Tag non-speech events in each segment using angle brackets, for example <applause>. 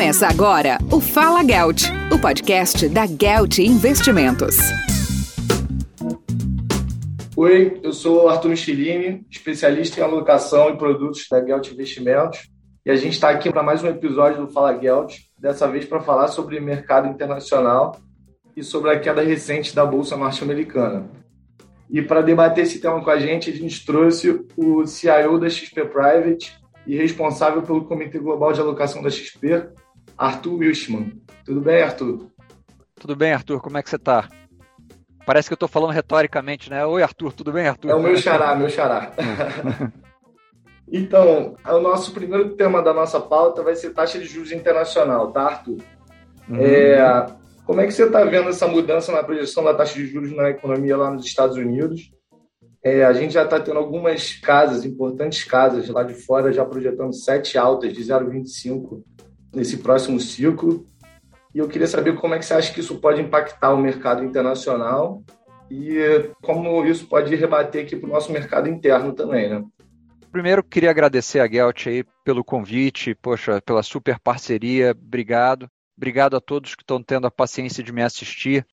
Começa agora o Fala Gelt, o podcast da Gelt Investimentos. Oi, eu sou Arthur Michelini, especialista em alocação e produtos da Gelt Investimentos. E a gente está aqui para mais um episódio do Fala Gelt, dessa vez para falar sobre mercado internacional e sobre a queda recente da Bolsa Norte-Americana. E para debater esse tema com a gente, a gente trouxe o CIO da XP Private, e responsável pelo Comitê Global de Alocação da XP, Arthur Wilschmann. Tudo bem, Arthur? Tudo bem, Arthur. Como é que você está? Parece que eu estou falando retoricamente, né? Oi, Arthur. Tudo bem, Arthur? É o meu xará, meu xará. <laughs> então, o nosso primeiro tema da nossa pauta vai ser taxa de juros internacional, tá, Arthur? Uhum. É, como é que você está vendo essa mudança na projeção da taxa de juros na economia lá nos Estados Unidos? É, a gente já está tendo algumas casas, importantes casas lá de fora, já projetando sete altas de 0,25 nesse próximo ciclo. E eu queria saber como é que você acha que isso pode impactar o mercado internacional e como isso pode rebater aqui para o nosso mercado interno também, né? Primeiro, queria agradecer a Gelt aí pelo convite, poxa, pela super parceria, obrigado. Obrigado a todos que estão tendo a paciência de me assistir.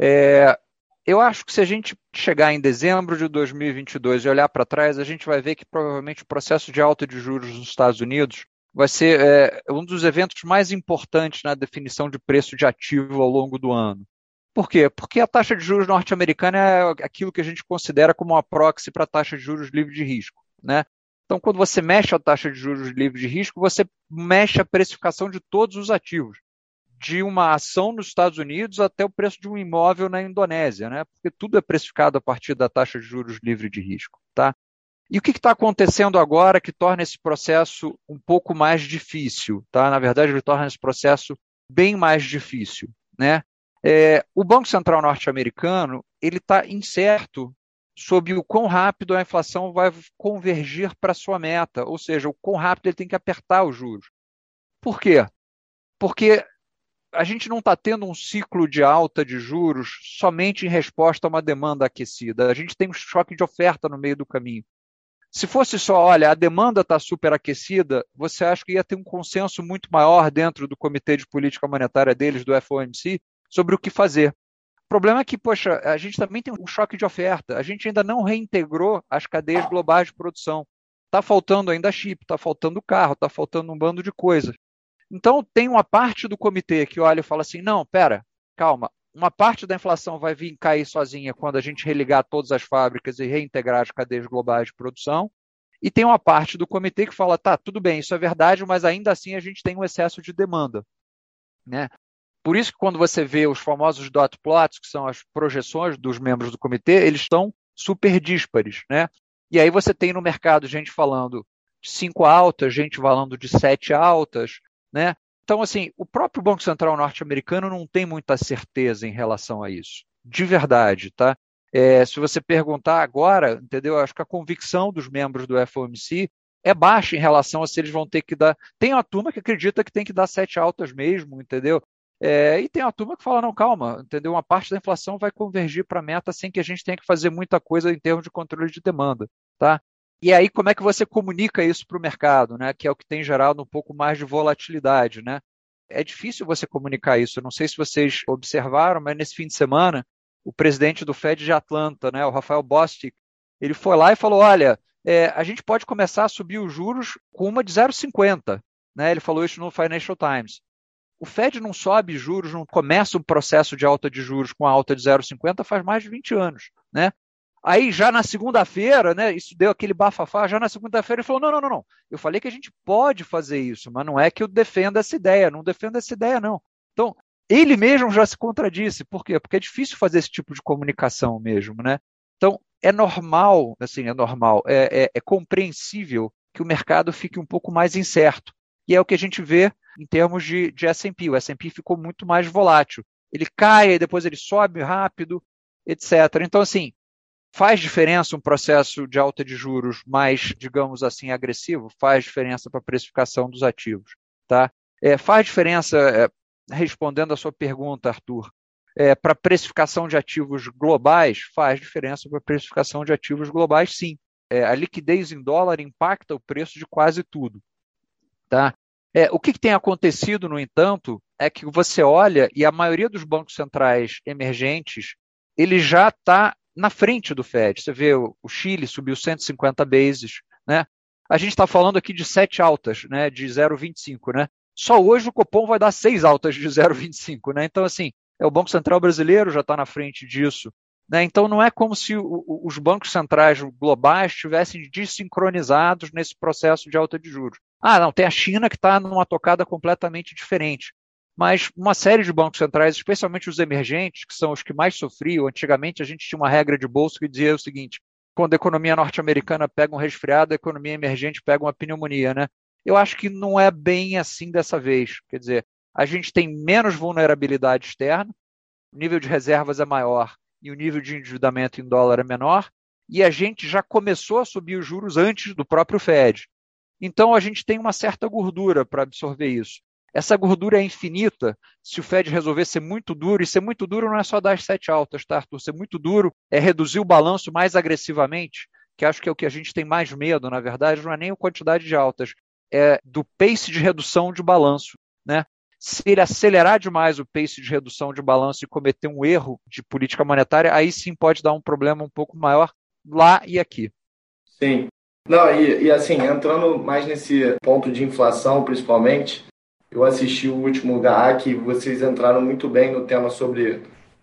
É, eu acho que se a gente chegar em dezembro de 2022 e olhar para trás, a gente vai ver que provavelmente o processo de alta de juros nos Estados Unidos vai ser é, um dos eventos mais importantes na definição de preço de ativo ao longo do ano. Por quê? Porque a taxa de juros norte-americana é aquilo que a gente considera como uma proxy para a taxa de juros livre de risco. Né? Então, quando você mexe a taxa de juros livre de risco, você mexe a precificação de todos os ativos de uma ação nos Estados Unidos até o preço de um imóvel na Indonésia, né? Porque tudo é precificado a partir da taxa de juros livre de risco, tá? E o que está acontecendo agora que torna esse processo um pouco mais difícil, tá? Na verdade, ele torna esse processo bem mais difícil, né? É, o Banco Central norte-americano ele está incerto sobre o quão rápido a inflação vai convergir para sua meta, ou seja, o quão rápido ele tem que apertar os juros. Por quê? Porque a gente não está tendo um ciclo de alta de juros somente em resposta a uma demanda aquecida. A gente tem um choque de oferta no meio do caminho. Se fosse só, olha, a demanda está superaquecida, você acha que ia ter um consenso muito maior dentro do Comitê de Política Monetária deles, do FOMC, sobre o que fazer. O problema é que, poxa, a gente também tem um choque de oferta. A gente ainda não reintegrou as cadeias globais de produção. Está faltando ainda chip, está faltando carro, está faltando um bando de coisas. Então, tem uma parte do comitê que olha e fala assim: não, pera, calma, uma parte da inflação vai vir cair sozinha quando a gente religar todas as fábricas e reintegrar as cadeias globais de produção. E tem uma parte do comitê que fala: tá, tudo bem, isso é verdade, mas ainda assim a gente tem um excesso de demanda. Né? Por isso que quando você vê os famosos dot plots, que são as projeções dos membros do comitê, eles estão super díspares. Né? E aí você tem no mercado gente falando de cinco altas, gente falando de sete altas, né? Então, assim, o próprio Banco Central norte-americano não tem muita certeza em relação a isso, de verdade, tá? É, se você perguntar agora, entendeu? Acho que a convicção dos membros do FOMC é baixa em relação a se eles vão ter que dar. Tem uma turma que acredita que tem que dar sete altas mesmo, entendeu? É, e tem uma turma que fala, não, calma, entendeu? Uma parte da inflação vai convergir para a meta sem que a gente tenha que fazer muita coisa em termos de controle de demanda, tá? E aí, como é que você comunica isso para o mercado, né? Que é o que tem gerado um pouco mais de volatilidade, né? É difícil você comunicar isso. Eu não sei se vocês observaram, mas nesse fim de semana, o presidente do Fed de Atlanta, né, o Rafael Bostic, ele foi lá e falou: olha, é, a gente pode começar a subir os juros com uma de 0,50. Né? Ele falou isso no Financial Times. O Fed não sobe juros, não começa um processo de alta de juros com a alta de 0,50 faz mais de 20 anos. Né? Aí já na segunda-feira, né, isso deu aquele bafafá, já na segunda-feira ele falou, não, não, não, não, eu falei que a gente pode fazer isso, mas não é que eu defenda essa ideia, não defendo essa ideia não. Então, ele mesmo já se contradisse, por quê? Porque é difícil fazer esse tipo de comunicação mesmo, né? Então, é normal, assim, é normal, é, é, é compreensível que o mercado fique um pouco mais incerto. E é o que a gente vê em termos de, de S&P. O S&P ficou muito mais volátil. Ele cai, e depois ele sobe rápido, etc. Então, assim, Faz diferença um processo de alta de juros mais, digamos assim, agressivo? Faz diferença para a precificação dos ativos. Tá? É, faz diferença, é, respondendo a sua pergunta, Arthur, é, para a precificação de ativos globais? Faz diferença para precificação de ativos globais, sim. É, a liquidez em dólar impacta o preço de quase tudo. Tá? É, o que, que tem acontecido, no entanto, é que você olha e a maioria dos bancos centrais emergentes ele já está na frente do Fed. Você vê o Chile subiu 150 bases, né? A gente está falando aqui de sete altas, né? De 0,25, né? Só hoje o Copom vai dar seis altas de 0,25, né? Então assim, é o Banco Central brasileiro já está na frente disso. Né? Então, não é como se os bancos centrais globais estivessem desincronizados nesse processo de alta de juros. Ah, não, tem a China que está numa tocada completamente diferente. Mas uma série de bancos centrais, especialmente os emergentes, que são os que mais sofriam, antigamente a gente tinha uma regra de bolsa que dizia o seguinte: quando a economia norte-americana pega um resfriado, a economia emergente pega uma pneumonia, né? Eu acho que não é bem assim dessa vez. Quer dizer, a gente tem menos vulnerabilidade externa, o nível de reservas é maior e o nível de endividamento em dólar é menor, e a gente já começou a subir os juros antes do próprio Fed. Então a gente tem uma certa gordura para absorver isso. Essa gordura é infinita. Se o Fed resolver ser muito duro, e ser muito duro não é só dar as sete altas, tá, Arthur? Ser muito duro é reduzir o balanço mais agressivamente, que acho que é o que a gente tem mais medo, na verdade, não é nem a quantidade de altas, é do pace de redução de balanço. Né? Se ele acelerar demais o pace de redução de balanço e cometer um erro de política monetária, aí sim pode dar um problema um pouco maior lá e aqui. Sim. Não, e, e assim, entrando mais nesse ponto de inflação, principalmente, eu assisti o último GAC, vocês entraram muito bem no tema sobre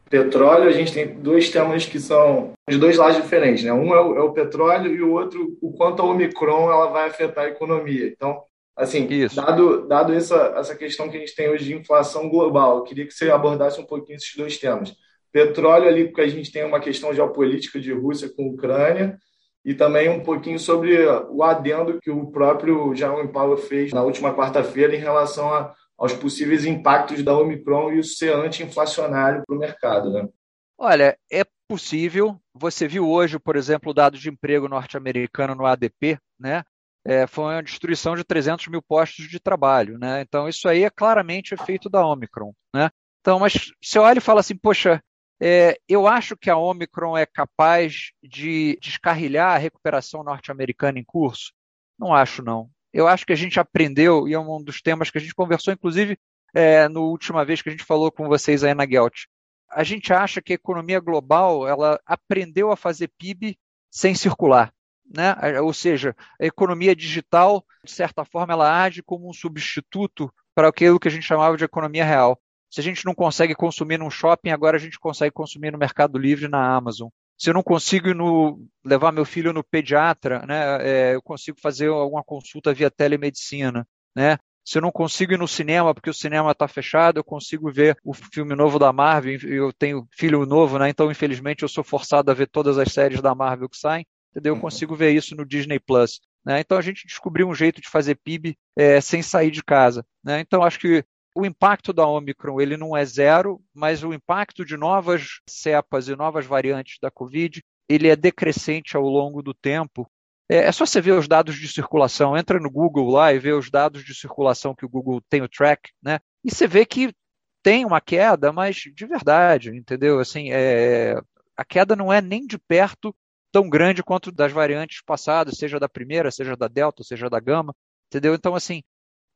petróleo. A gente tem dois temas que são de dois lados diferentes, né? Um é o, é o petróleo e o outro o quanto a Omicron ela vai afetar a economia. Então, Assim, Isso. dado, dado essa, essa questão que a gente tem hoje de inflação global, eu queria que você abordasse um pouquinho esses dois temas. Petróleo ali, porque a gente tem uma questão geopolítica de Rússia com Ucrânia, e também um pouquinho sobre o adendo que o próprio Jerome Powell fez na última quarta-feira em relação a, aos possíveis impactos da Omicron e o ser anti-inflacionário para o mercado. Né? Olha, é possível. Você viu hoje, por exemplo, o dado de emprego norte-americano no ADP, né? é, foi uma destruição de 300 mil postos de trabalho. Né? Então, isso aí é claramente efeito da Omicron. Né? Então, mas você olha e fala assim, poxa, é, eu acho que a Omicron é capaz de descarrilhar a recuperação norte-americana em curso? Não acho, não. Eu acho que a gente aprendeu, e é um dos temas que a gente conversou, inclusive, é, no última vez que a gente falou com vocês aí na Gelt. A gente acha que a economia global ela aprendeu a fazer PIB sem circular. Né? Ou seja, a economia digital, de certa forma, ela age como um substituto para aquilo que a gente chamava de economia real. Se a gente não consegue consumir num shopping, agora a gente consegue consumir no Mercado Livre na Amazon. Se eu não consigo no, levar meu filho no pediatra, né, é, eu consigo fazer alguma consulta via telemedicina. Né? Se eu não consigo ir no cinema porque o cinema está fechado, eu consigo ver o filme novo da Marvel. Eu tenho filho novo, né? então infelizmente eu sou forçado a ver todas as séries da Marvel que saem entendeu? Eu uhum. consigo ver isso no Disney Plus. Né? Então a gente descobriu um jeito de fazer PIB é, sem sair de casa. Né? Então acho que o impacto da Omicron ele não é zero, mas o impacto de novas cepas e novas variantes da Covid ele é decrescente ao longo do tempo. É, é só você ver os dados de circulação. Entra no Google lá e vê os dados de circulação que o Google tem o track, né? E você vê que tem uma queda, mas de verdade, entendeu? Assim, é, a queda não é nem de perto tão grande quanto das variantes passadas, seja da primeira, seja da delta, seja da gama, entendeu? Então, assim,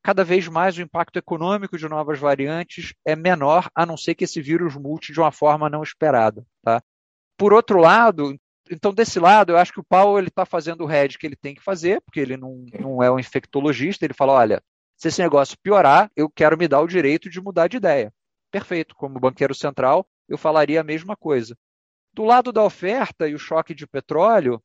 cada vez mais o impacto econômico de novas variantes é menor, a não ser que esse vírus multe de uma forma não esperada, tá? Por outro lado, então desse lado, eu acho que o Paulo está fazendo o head que ele tem que fazer, porque ele não, não é um infectologista, ele fala, olha, se esse negócio piorar, eu quero me dar o direito de mudar de ideia. Perfeito, como banqueiro central, eu falaria a mesma coisa. Do lado da oferta e o choque de petróleo,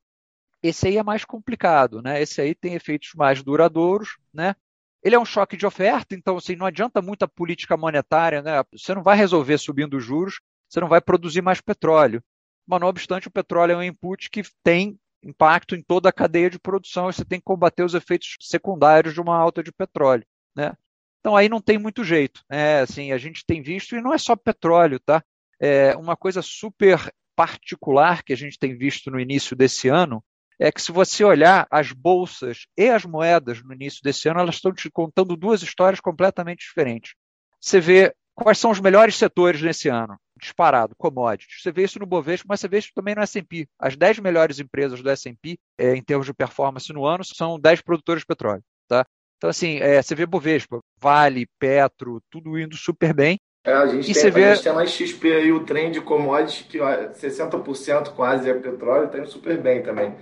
esse aí é mais complicado, né? Esse aí tem efeitos mais duradouros, né? Ele é um choque de oferta, então assim, não adianta muita política monetária, né? Você não vai resolver subindo os juros, você não vai produzir mais petróleo. Mas não obstante, o petróleo é um input que tem impacto em toda a cadeia de produção, e você tem que combater os efeitos secundários de uma alta de petróleo, né? Então aí não tem muito jeito, né? Assim, a gente tem visto e não é só petróleo, tá? É uma coisa super particular que a gente tem visto no início desse ano é que se você olhar as bolsas e as moedas no início desse ano, elas estão te contando duas histórias completamente diferentes. Você vê quais são os melhores setores nesse ano, disparado, commodities. Você vê isso no Bovespa, mas você vê isso também no S&P. As 10 melhores empresas do S&P, é, em termos de performance no ano, são 10 produtores de petróleo. Tá? Então, assim, é, você vê Bovespa, Vale, Petro, tudo indo super bem. É, a gente, e tem, vê... a gente tem na XP aí o trem de commodities que 60% quase é petróleo, está indo super bem também.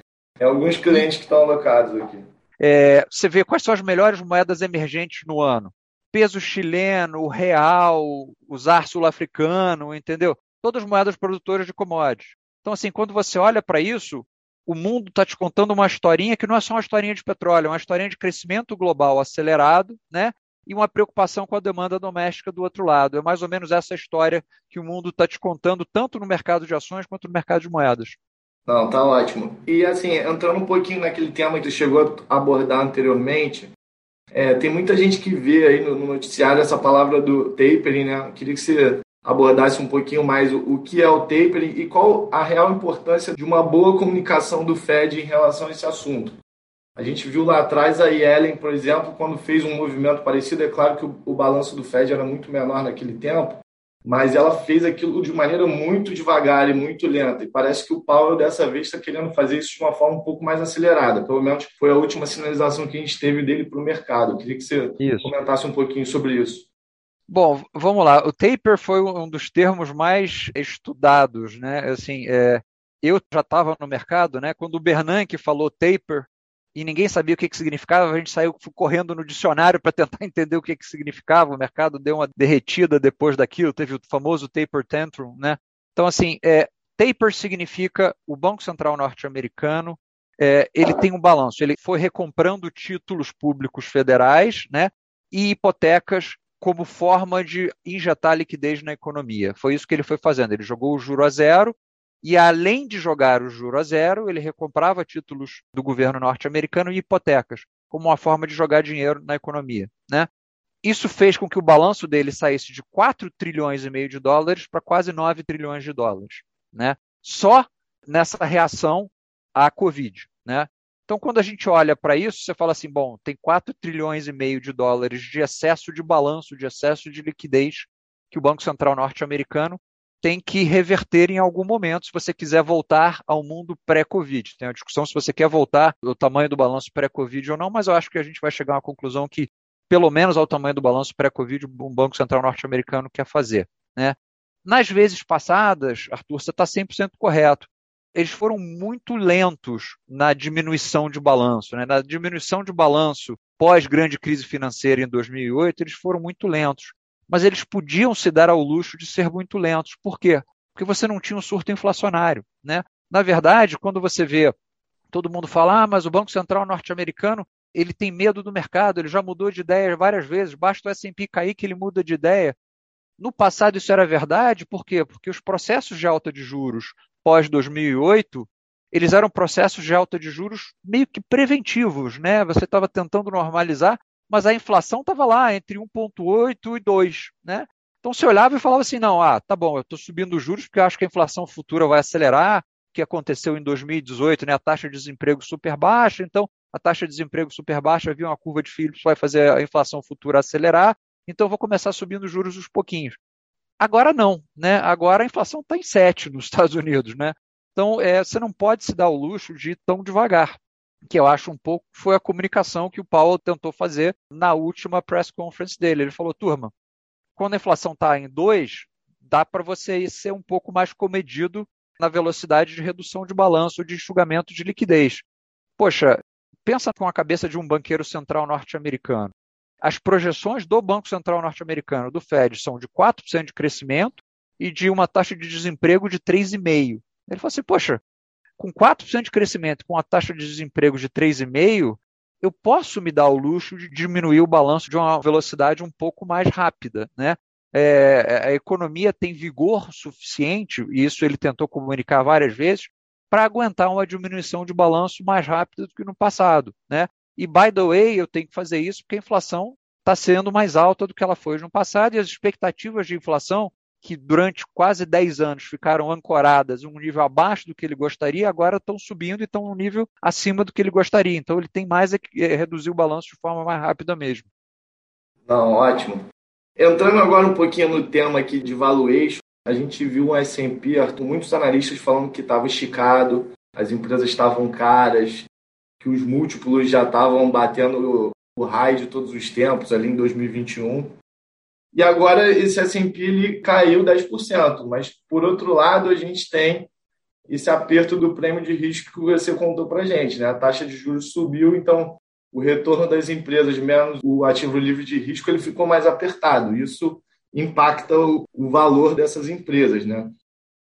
Tem alguns clientes que estão alocados aqui. É, você vê quais são as melhores moedas emergentes no ano. Peso chileno, real, o ZAR sul-africano, entendeu? Todas moedas produtoras de commodities. Então, assim, quando você olha para isso, o mundo está te contando uma historinha que não é só uma historinha de petróleo, é uma historinha de crescimento global acelerado, né? E uma preocupação com a demanda doméstica do outro lado. É mais ou menos essa história que o mundo está te contando, tanto no mercado de ações quanto no mercado de moedas. Não, tá ótimo. E assim, entrando um pouquinho naquele tema que tu chegou a abordar anteriormente, é, tem muita gente que vê aí no, no, noticiário essa palavra do tapering, né? Queria que você abordasse um pouquinho mais o, o que é o tapering e qual a real importância de uma boa comunicação do Fed em relação a esse assunto. A gente viu lá atrás a Yellen, por exemplo, quando fez um movimento parecido. É claro que o, o balanço do Fed era muito menor naquele tempo, mas ela fez aquilo de maneira muito devagar e muito lenta. E parece que o Powell dessa vez está querendo fazer isso de uma forma um pouco mais acelerada. Pelo menos foi a última sinalização que a gente teve dele para o mercado. Eu queria que você isso. comentasse um pouquinho sobre isso. Bom, vamos lá. O taper foi um dos termos mais estudados, né? Assim, é, eu já estava no mercado, né? Quando o Bernanke falou taper e ninguém sabia o que, que significava, a gente saiu correndo no dicionário para tentar <laughs> entender o que, que significava. O mercado deu uma derretida depois daquilo, teve o famoso taper tantrum, né? Então, assim, é, taper significa o Banco Central norte-americano é, ele tem um balanço, ele foi recomprando títulos públicos federais, né? E hipotecas como forma de injetar liquidez na economia. Foi isso que ele foi fazendo. Ele jogou o juro a zero e, além de jogar o juro a zero, ele recomprava títulos do governo norte-americano e hipotecas, como uma forma de jogar dinheiro na economia. Né? Isso fez com que o balanço dele saísse de 4 trilhões e meio de dólares para quase 9 trilhões de dólares. Né? Só nessa reação à Covid. Né? Então, quando a gente olha para isso, você fala assim: bom, tem 4 trilhões e meio de dólares de excesso de balanço, de excesso de liquidez que o Banco Central norte-americano tem que reverter em algum momento se você quiser voltar ao mundo pré-Covid. Tem a discussão se você quer voltar ao tamanho do balanço pré-Covid ou não, mas eu acho que a gente vai chegar a uma conclusão que, pelo menos ao tamanho do balanço pré-Covid, um Banco Central norte-americano quer fazer. Né? Nas vezes passadas, Arthur, você está 100% correto eles foram muito lentos na diminuição de balanço. Né? Na diminuição de balanço pós-grande crise financeira em 2008, eles foram muito lentos. Mas eles podiam se dar ao luxo de ser muito lentos. Por quê? Porque você não tinha um surto inflacionário. Né? Na verdade, quando você vê todo mundo falar, ah, mas o Banco Central norte-americano ele tem medo do mercado, ele já mudou de ideia várias vezes, basta o S&P cair que ele muda de ideia. No passado isso era verdade, por quê? Porque os processos de alta de juros pós-2008, eles eram processos de alta de juros meio que preventivos, né? Você estava tentando normalizar, mas a inflação estava lá entre 1,8 e 2, né? Então você olhava e falava assim, não, ah, tá bom, eu estou subindo os juros porque eu acho que a inflação futura vai acelerar, que aconteceu em 2018, né? A taxa de desemprego super baixa, então a taxa de desemprego super baixa, viu uma curva de Phillips, vai fazer a inflação futura acelerar, então vou começar subindo os juros aos pouquinhos. Agora não, né? Agora a inflação está em 7 nos Estados Unidos, né? Então é, você não pode se dar o luxo de ir tão devagar, que eu acho um pouco foi a comunicação que o Powell tentou fazer na última press conference dele. Ele falou, turma, quando a inflação está em 2, dá para você ser um pouco mais comedido na velocidade de redução de balanço, de enxugamento de liquidez. Poxa, pensa com a cabeça de um banqueiro central norte-americano as projeções do Banco Central norte-americano, do Fed, são de 4% de crescimento e de uma taxa de desemprego de 3,5%. Ele falou assim, poxa, com 4% de crescimento, com a taxa de desemprego de 3,5%, eu posso me dar o luxo de diminuir o balanço de uma velocidade um pouco mais rápida. Né? É, a economia tem vigor suficiente, e isso ele tentou comunicar várias vezes, para aguentar uma diminuição de balanço mais rápida do que no passado. Né? E, by the way, eu tenho que fazer isso porque a inflação está sendo mais alta do que ela foi no passado e as expectativas de inflação, que durante quase 10 anos ficaram ancoradas um nível abaixo do que ele gostaria, agora estão subindo e estão um nível acima do que ele gostaria. Então, ele tem mais a é reduzir o balanço de forma mais rápida mesmo. Não, ótimo. Entrando agora um pouquinho no tema aqui de valuation, a gente viu um S&P, Arthur, muitos analistas falando que estava esticado, as empresas estavam caras, que os múltiplos já estavam batendo o high de todos os tempos, ali em 2021. E agora esse S&P caiu 10%, mas por outro lado a gente tem esse aperto do prêmio de risco que você contou para a gente. Né? A taxa de juros subiu, então o retorno das empresas menos o ativo livre de risco ele ficou mais apertado. Isso impacta o, o valor dessas empresas. Né?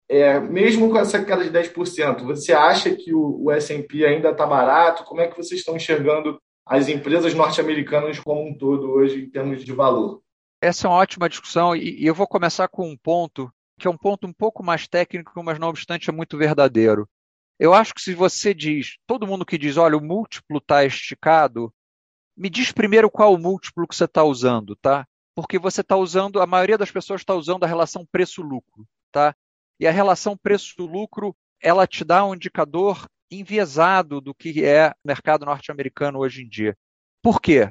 É, mesmo com essa queda de 10%, você acha que o, o S&P ainda está barato? Como é que vocês estão enxergando as empresas norte-americanas como um todo hoje em termos de valor? Essa é uma ótima discussão e eu vou começar com um ponto que é um ponto um pouco mais técnico, mas não obstante é muito verdadeiro. Eu acho que se você diz, todo mundo que diz, olha, o múltiplo está esticado, me diz primeiro qual o múltiplo que você está usando, tá? Porque você está usando, a maioria das pessoas está usando a relação preço-lucro, tá? E a relação preço-lucro, ela te dá um indicador enviesado do que é o mercado norte-americano hoje em dia. Por quê?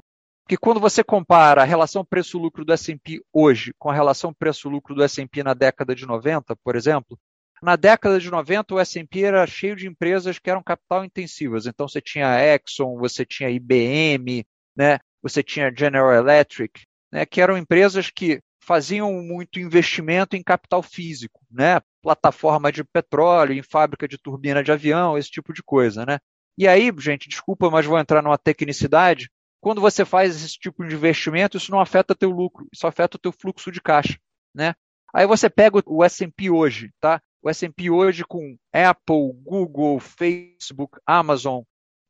Porque quando você compara a relação preço-lucro do S&P hoje com a relação preço-lucro do S&P na década de 90, por exemplo, na década de 90 o S&P era cheio de empresas que eram capital intensivas. Então você tinha Exxon, você tinha IBM, né? você tinha General Electric, né? que eram empresas que faziam muito investimento em capital físico, né? plataforma de petróleo, em fábrica de turbina de avião, esse tipo de coisa. Né? E aí, gente, desculpa, mas vou entrar numa tecnicidade. Quando você faz esse tipo de investimento, isso não afeta teu lucro, isso afeta o teu fluxo de caixa, né? Aí você pega o S&P hoje, tá? O S&P hoje com Apple, Google, Facebook, Amazon.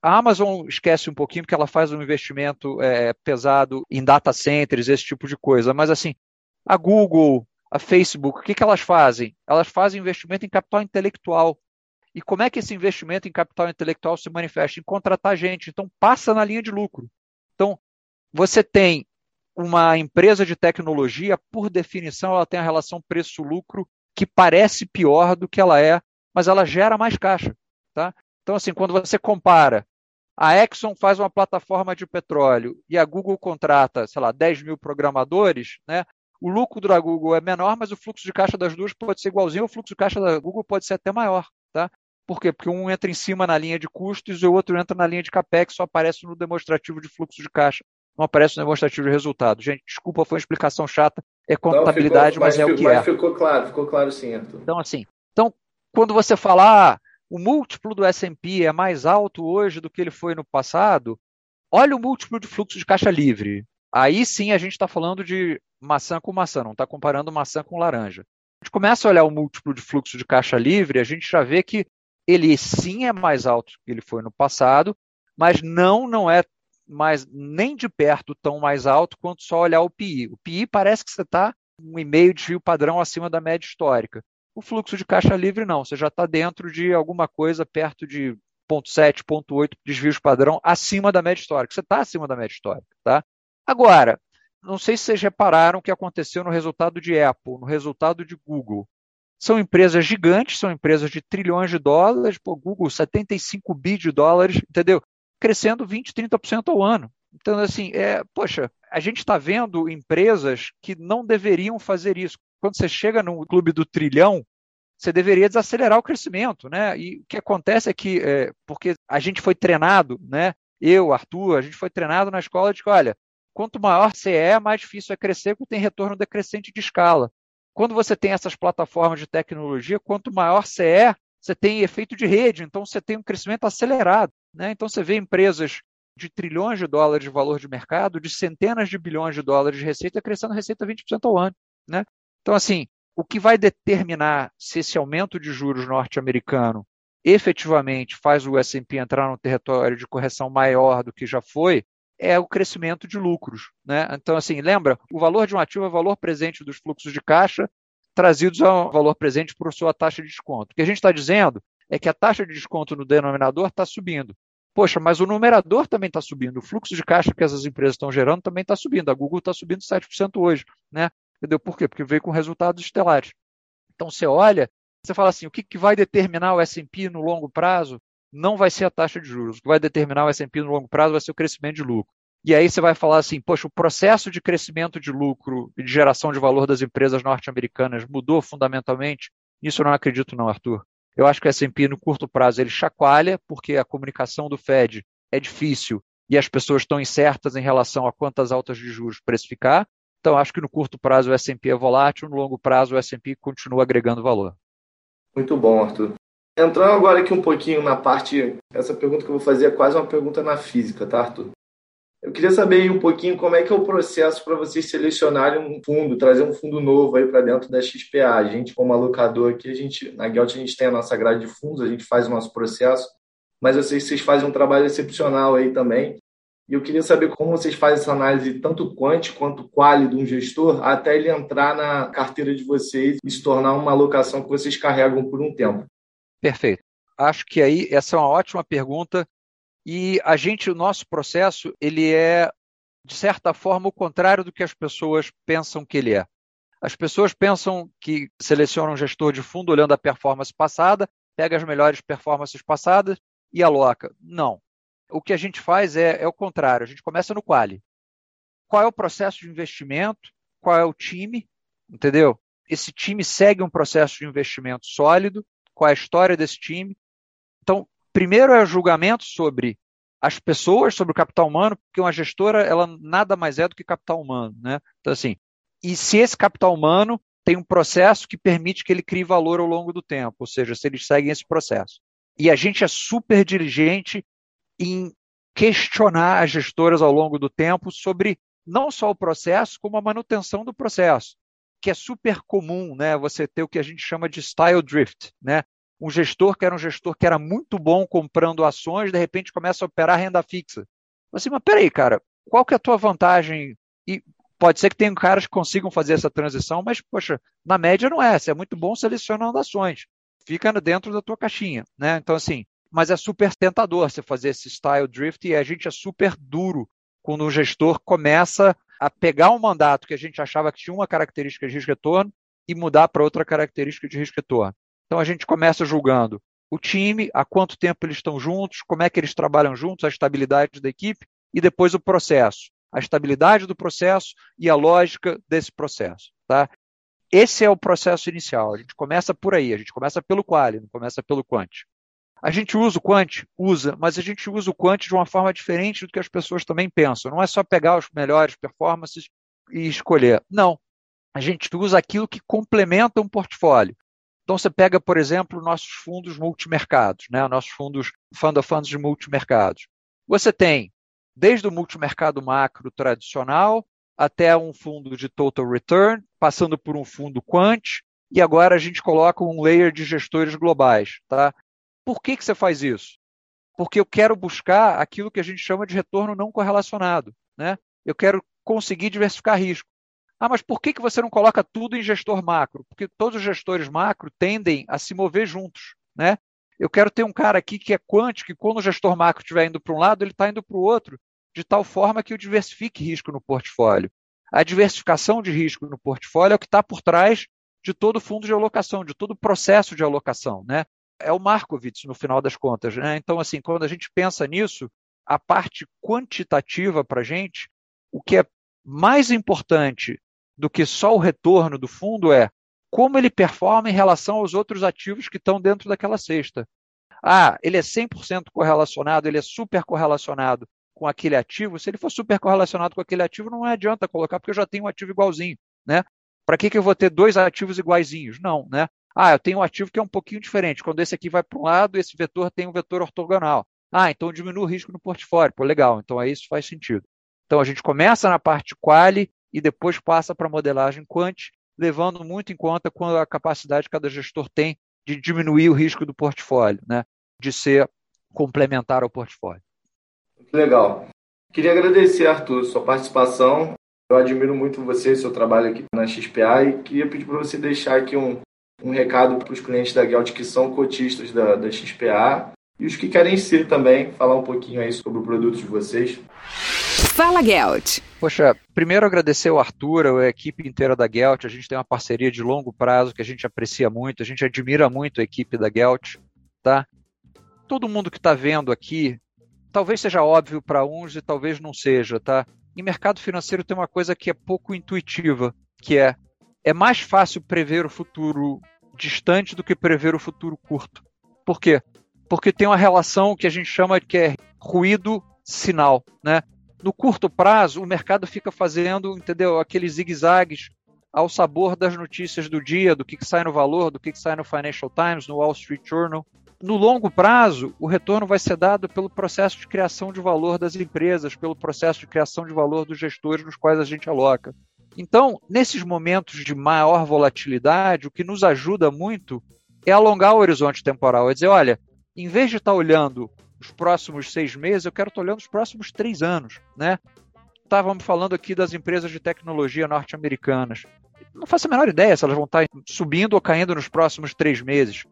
A Amazon esquece um pouquinho porque ela faz um investimento é, pesado em data centers, esse tipo de coisa. Mas assim, a Google, a Facebook, o que, que elas fazem? Elas fazem investimento em capital intelectual. E como é que esse investimento em capital intelectual se manifesta? Em contratar gente. Então, passa na linha de lucro. Então, você tem uma empresa de tecnologia, por definição, ela tem a relação preço-lucro que parece pior do que ela é, mas ela gera mais caixa. Tá? Então, assim, quando você compara, a Exxon faz uma plataforma de petróleo e a Google contrata, sei lá, 10 mil programadores, né? o lucro da Google é menor, mas o fluxo de caixa das duas pode ser igualzinho, o fluxo de caixa da Google pode ser até maior. Tá? Por quê? Porque um entra em cima na linha de custos e o outro entra na linha de capex, só aparece no demonstrativo de fluxo de caixa, não aparece no demonstrativo de resultado. Gente, desculpa, foi uma explicação chata, é contabilidade, não, ficou, mas, mas, é o que mas é. ficou claro, ficou claro sim, Arthur. Então, assim, então, quando você falar ah, o múltiplo do S&P é mais alto hoje do que ele foi no passado, olha o múltiplo de fluxo de caixa livre. Aí sim a gente está falando de maçã com maçã, não está comparando maçã com laranja. A gente começa a olhar o múltiplo de fluxo de caixa livre, a gente já vê que ele sim é mais alto que ele foi no passado, mas não não é mais nem de perto tão mais alto quanto só olhar o PI. O PI parece que você está um e meio de fio padrão acima da média histórica. O fluxo de caixa livre não, você já está dentro de alguma coisa perto de 0,7, 0,8 desvios padrão acima da média histórica. Você está acima da média histórica, tá? Agora, não sei se vocês repararam o que aconteceu no resultado de Apple, no resultado de Google. São empresas gigantes, são empresas de trilhões de dólares, pô, Google 75 bi de dólares, entendeu? Crescendo 20, 30% ao ano. Então, assim, é, poxa, a gente está vendo empresas que não deveriam fazer isso. Quando você chega no clube do trilhão, você deveria desacelerar o crescimento, né? E o que acontece é que, é, porque a gente foi treinado, né? Eu, Arthur, a gente foi treinado na escola de que, olha, quanto maior você é, mais difícil é crescer, porque tem retorno decrescente de escala. Quando você tem essas plataformas de tecnologia, quanto maior você é, você tem efeito de rede, então você tem um crescimento acelerado. Né? Então você vê empresas de trilhões de dólares de valor de mercado, de centenas de bilhões de dólares de receita, crescendo receita 20% ao ano. Né? Então, assim, o que vai determinar se esse aumento de juros norte-americano efetivamente faz o S&P entrar num território de correção maior do que já foi, é o crescimento de lucros. Né? Então, assim, lembra, o valor de um ativo é o valor presente dos fluxos de caixa trazidos ao valor presente por sua taxa de desconto. O que a gente está dizendo é que a taxa de desconto no denominador está subindo. Poxa, mas o numerador também está subindo. O fluxo de caixa que essas empresas estão gerando também está subindo. A Google está subindo 7% hoje. Né? Entendeu? Por quê? Porque veio com resultados estelares. Então você olha, você fala assim, o que, que vai determinar o S&P no longo prazo? Não vai ser a taxa de juros. O que vai determinar o S&P no longo prazo vai ser o crescimento de lucro. E aí você vai falar assim, poxa, o processo de crescimento de lucro e de geração de valor das empresas norte-americanas mudou fundamentalmente? Isso eu não acredito não, Arthur. Eu acho que o S&P no curto prazo ele chacoalha, porque a comunicação do Fed é difícil e as pessoas estão incertas em relação a quantas altas de juros precificar. Então, acho que no curto prazo o S&P é volátil, no longo prazo o S&P continua agregando valor. Muito bom, Arthur. Entrando agora aqui um pouquinho na parte, essa pergunta que eu vou fazer é quase uma pergunta na física, tá, Arthur? Eu queria saber um pouquinho como é que é o processo para vocês selecionarem um fundo, trazer um fundo novo aí para dentro da XPA. A gente, como alocador aqui, a gente, na Gelt a gente tem a nossa grade de fundos, a gente faz o nosso processo mas eu sei que vocês fazem um trabalho excepcional aí também. E eu queria saber como vocês fazem essa análise tanto quant quanto quali de um gestor até ele entrar na carteira de vocês e se tornar uma alocação que vocês carregam por um tempo. Perfeito. Acho que aí essa é uma ótima pergunta e a gente, o nosso processo, ele é de certa forma o contrário do que as pessoas pensam que ele é. As pessoas pensam que selecionam um gestor de fundo olhando a performance passada, pega as melhores performances passadas e aloca. Não. O que a gente faz é, é o contrário, a gente começa no quali. Qual é o processo de investimento? Qual é o time? Entendeu? Esse time segue um processo de investimento sólido. Qual é a história desse time? Então, primeiro é o julgamento sobre as pessoas, sobre o capital humano, porque uma gestora ela nada mais é do que capital humano, né? Então assim, e se esse capital humano tem um processo que permite que ele crie valor ao longo do tempo, ou seja, se eles seguem esse processo. E a gente é super diligente em questionar as gestoras ao longo do tempo sobre não só o processo, como a manutenção do processo, que é super comum, né? Você ter o que a gente chama de style drift, né? Um gestor que era um gestor que era muito bom comprando ações, de repente começa a operar renda fixa. Você, mas peraí, cara, qual que é a tua vantagem? E pode ser que tenham caras que consigam fazer essa transição, mas, poxa, na média não é. Você é muito bom selecionando ações fica dentro da tua caixinha, né? Então, assim, mas é super tentador você fazer esse style drift e a gente é super duro quando o gestor começa a pegar um mandato que a gente achava que tinha uma característica de risco-retorno e mudar para outra característica de risco-retorno. Então, a gente começa julgando o time, há quanto tempo eles estão juntos, como é que eles trabalham juntos, a estabilidade da equipe e depois o processo, a estabilidade do processo e a lógica desse processo. Tá? Esse é o processo inicial. A gente começa por aí, a gente começa pelo quali, não começa pelo quant. A gente usa o quant? Usa, mas a gente usa o quant de uma forma diferente do que as pessoas também pensam. Não é só pegar os melhores performances e escolher. Não. A gente usa aquilo que complementa um portfólio. Então você pega, por exemplo, nossos fundos multimercados, né? nossos fundos fund of funds de multimercados. Você tem desde o multimercado macro tradicional até um fundo de total return, passando por um fundo quant, e agora a gente coloca um layer de gestores globais. Tá? Por que, que você faz isso? Porque eu quero buscar aquilo que a gente chama de retorno não correlacionado. Né? Eu quero conseguir diversificar risco. Ah, mas por que, que você não coloca tudo em gestor macro? Porque todos os gestores macro tendem a se mover juntos. Né? Eu quero ter um cara aqui que é quant, que quando o gestor macro estiver indo para um lado, ele está indo para o outro de tal forma que eu diversifique risco no portfólio. A diversificação de risco no portfólio é o que está por trás de todo fundo de alocação, de todo processo de alocação. Né? É o Markowitz, no final das contas. Né? Então, assim, quando a gente pensa nisso, a parte quantitativa para a gente, o que é mais importante do que só o retorno do fundo é como ele performa em relação aos outros ativos que estão dentro daquela cesta. Ah, ele é 100% correlacionado, ele é super correlacionado com aquele ativo, se ele for super correlacionado com aquele ativo, não adianta colocar, porque eu já tenho um ativo igualzinho, né? Para que, que eu vou ter dois ativos iguaizinhos? Não, né? Ah, eu tenho um ativo que é um pouquinho diferente. Quando esse aqui vai para um lado, esse vetor tem um vetor ortogonal. Ah, então diminui o risco no portfólio. Pô, legal, então aí isso faz sentido. Então a gente começa na parte quali e depois passa para a modelagem quant, levando muito em conta quando a capacidade que cada gestor tem de diminuir o risco do portfólio, né? de ser complementar ao portfólio. Legal. Queria agradecer, Arthur, sua participação. Eu admiro muito você e seu trabalho aqui na XPA e queria pedir para você deixar aqui um, um recado para os clientes da Gelt que são cotistas da, da XPA e os que querem ser também, falar um pouquinho aí sobre o produto de vocês. Fala Gelt. Poxa, primeiro agradecer ao Arthur, a equipe inteira da Gelt. A gente tem uma parceria de longo prazo que a gente aprecia muito, a gente admira muito a equipe da Gelt, tá? Todo mundo que está vendo aqui talvez seja óbvio para uns e talvez não seja, tá? Em mercado financeiro tem uma coisa que é pouco intuitiva, que é é mais fácil prever o futuro distante do que prever o futuro curto. Por quê? Porque tem uma relação que a gente chama que é ruído sinal, né? No curto prazo, o mercado fica fazendo, entendeu, aqueles zigue-zagues ao sabor das notícias do dia, do que, que sai no valor, do que, que sai no Financial Times, no Wall Street Journal. No longo prazo, o retorno vai ser dado pelo processo de criação de valor das empresas, pelo processo de criação de valor dos gestores nos quais a gente aloca. Então, nesses momentos de maior volatilidade, o que nos ajuda muito é alongar o horizonte temporal, é dizer, olha, em vez de estar olhando os próximos seis meses, eu quero estar olhando os próximos três anos, né? Estávamos falando aqui das empresas de tecnologia norte-americanas. Não faço a menor ideia se elas vão estar subindo ou caindo nos próximos três meses.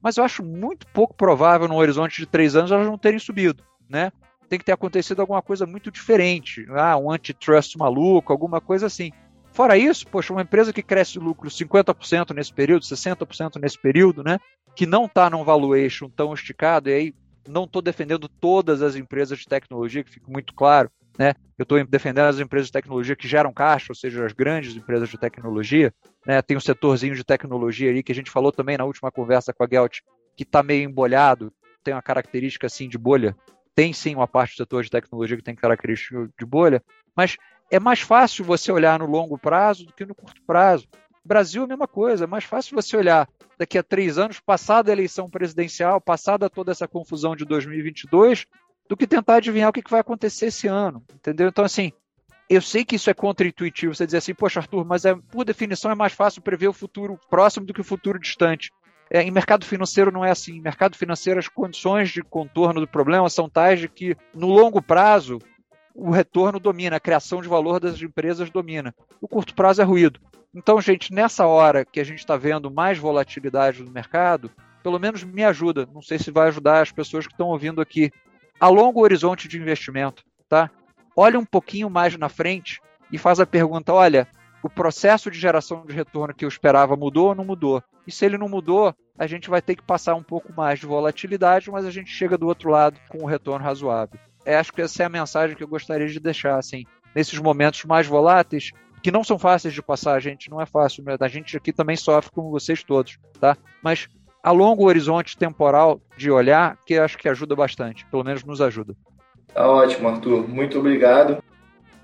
Mas eu acho muito pouco provável, num horizonte de três anos, elas não terem subido, né? Tem que ter acontecido alguma coisa muito diferente. Ah, um antitrust maluco, alguma coisa assim. Fora isso, poxa, uma empresa que cresce lucro 50% nesse período, 60% nesse período, né? Que não está num valuation tão esticado, e aí não estou defendendo todas as empresas de tecnologia, que fica muito claro, né? Eu estou defendendo as empresas de tecnologia que geram caixa, ou seja, as grandes empresas de tecnologia. Né? Tem um setorzinho de tecnologia ali que a gente falou também na última conversa com a Gelt, que está meio embolhado, tem uma característica assim de bolha. Tem sim uma parte do setor de tecnologia que tem característica de bolha, mas é mais fácil você olhar no longo prazo do que no curto prazo. Brasil a mesma coisa, é mais fácil você olhar daqui a três anos, passada a eleição presidencial, passada toda essa confusão de 2022, do que tentar adivinhar o que vai acontecer esse ano, entendeu? Então, assim, eu sei que isso é contra-intuitivo, você dizer assim, poxa, Arthur, mas é, por definição é mais fácil prever o futuro próximo do que o futuro distante. É, em mercado financeiro não é assim. Em mercado financeiro, as condições de contorno do problema são tais de que, no longo prazo, o retorno domina, a criação de valor das empresas domina. O curto prazo é ruído. Então, gente, nessa hora que a gente está vendo mais volatilidade no mercado, pelo menos me ajuda. Não sei se vai ajudar as pessoas que estão ouvindo aqui. Alonga o horizonte de investimento, tá? Olha um pouquinho mais na frente e faz a pergunta: olha, o processo de geração de retorno que eu esperava mudou ou não mudou? E se ele não mudou, a gente vai ter que passar um pouco mais de volatilidade, mas a gente chega do outro lado com um retorno razoável é, acho que essa é a mensagem que eu gostaria de deixar, assim, nesses momentos mais voláteis, que não são fáceis de passar, gente, não é fácil, né? a gente aqui também sofre como vocês todos, tá? Mas alonga o horizonte temporal de olhar, que acho que ajuda bastante, pelo menos nos ajuda. Tá ótimo, Arthur. Muito obrigado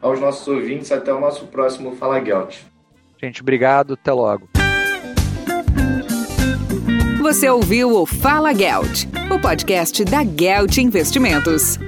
aos nossos ouvintes. Até o nosso próximo Fala Gelt. Gente, obrigado. Até logo. Você ouviu o Fala Gelt, o podcast da Gelt Investimentos.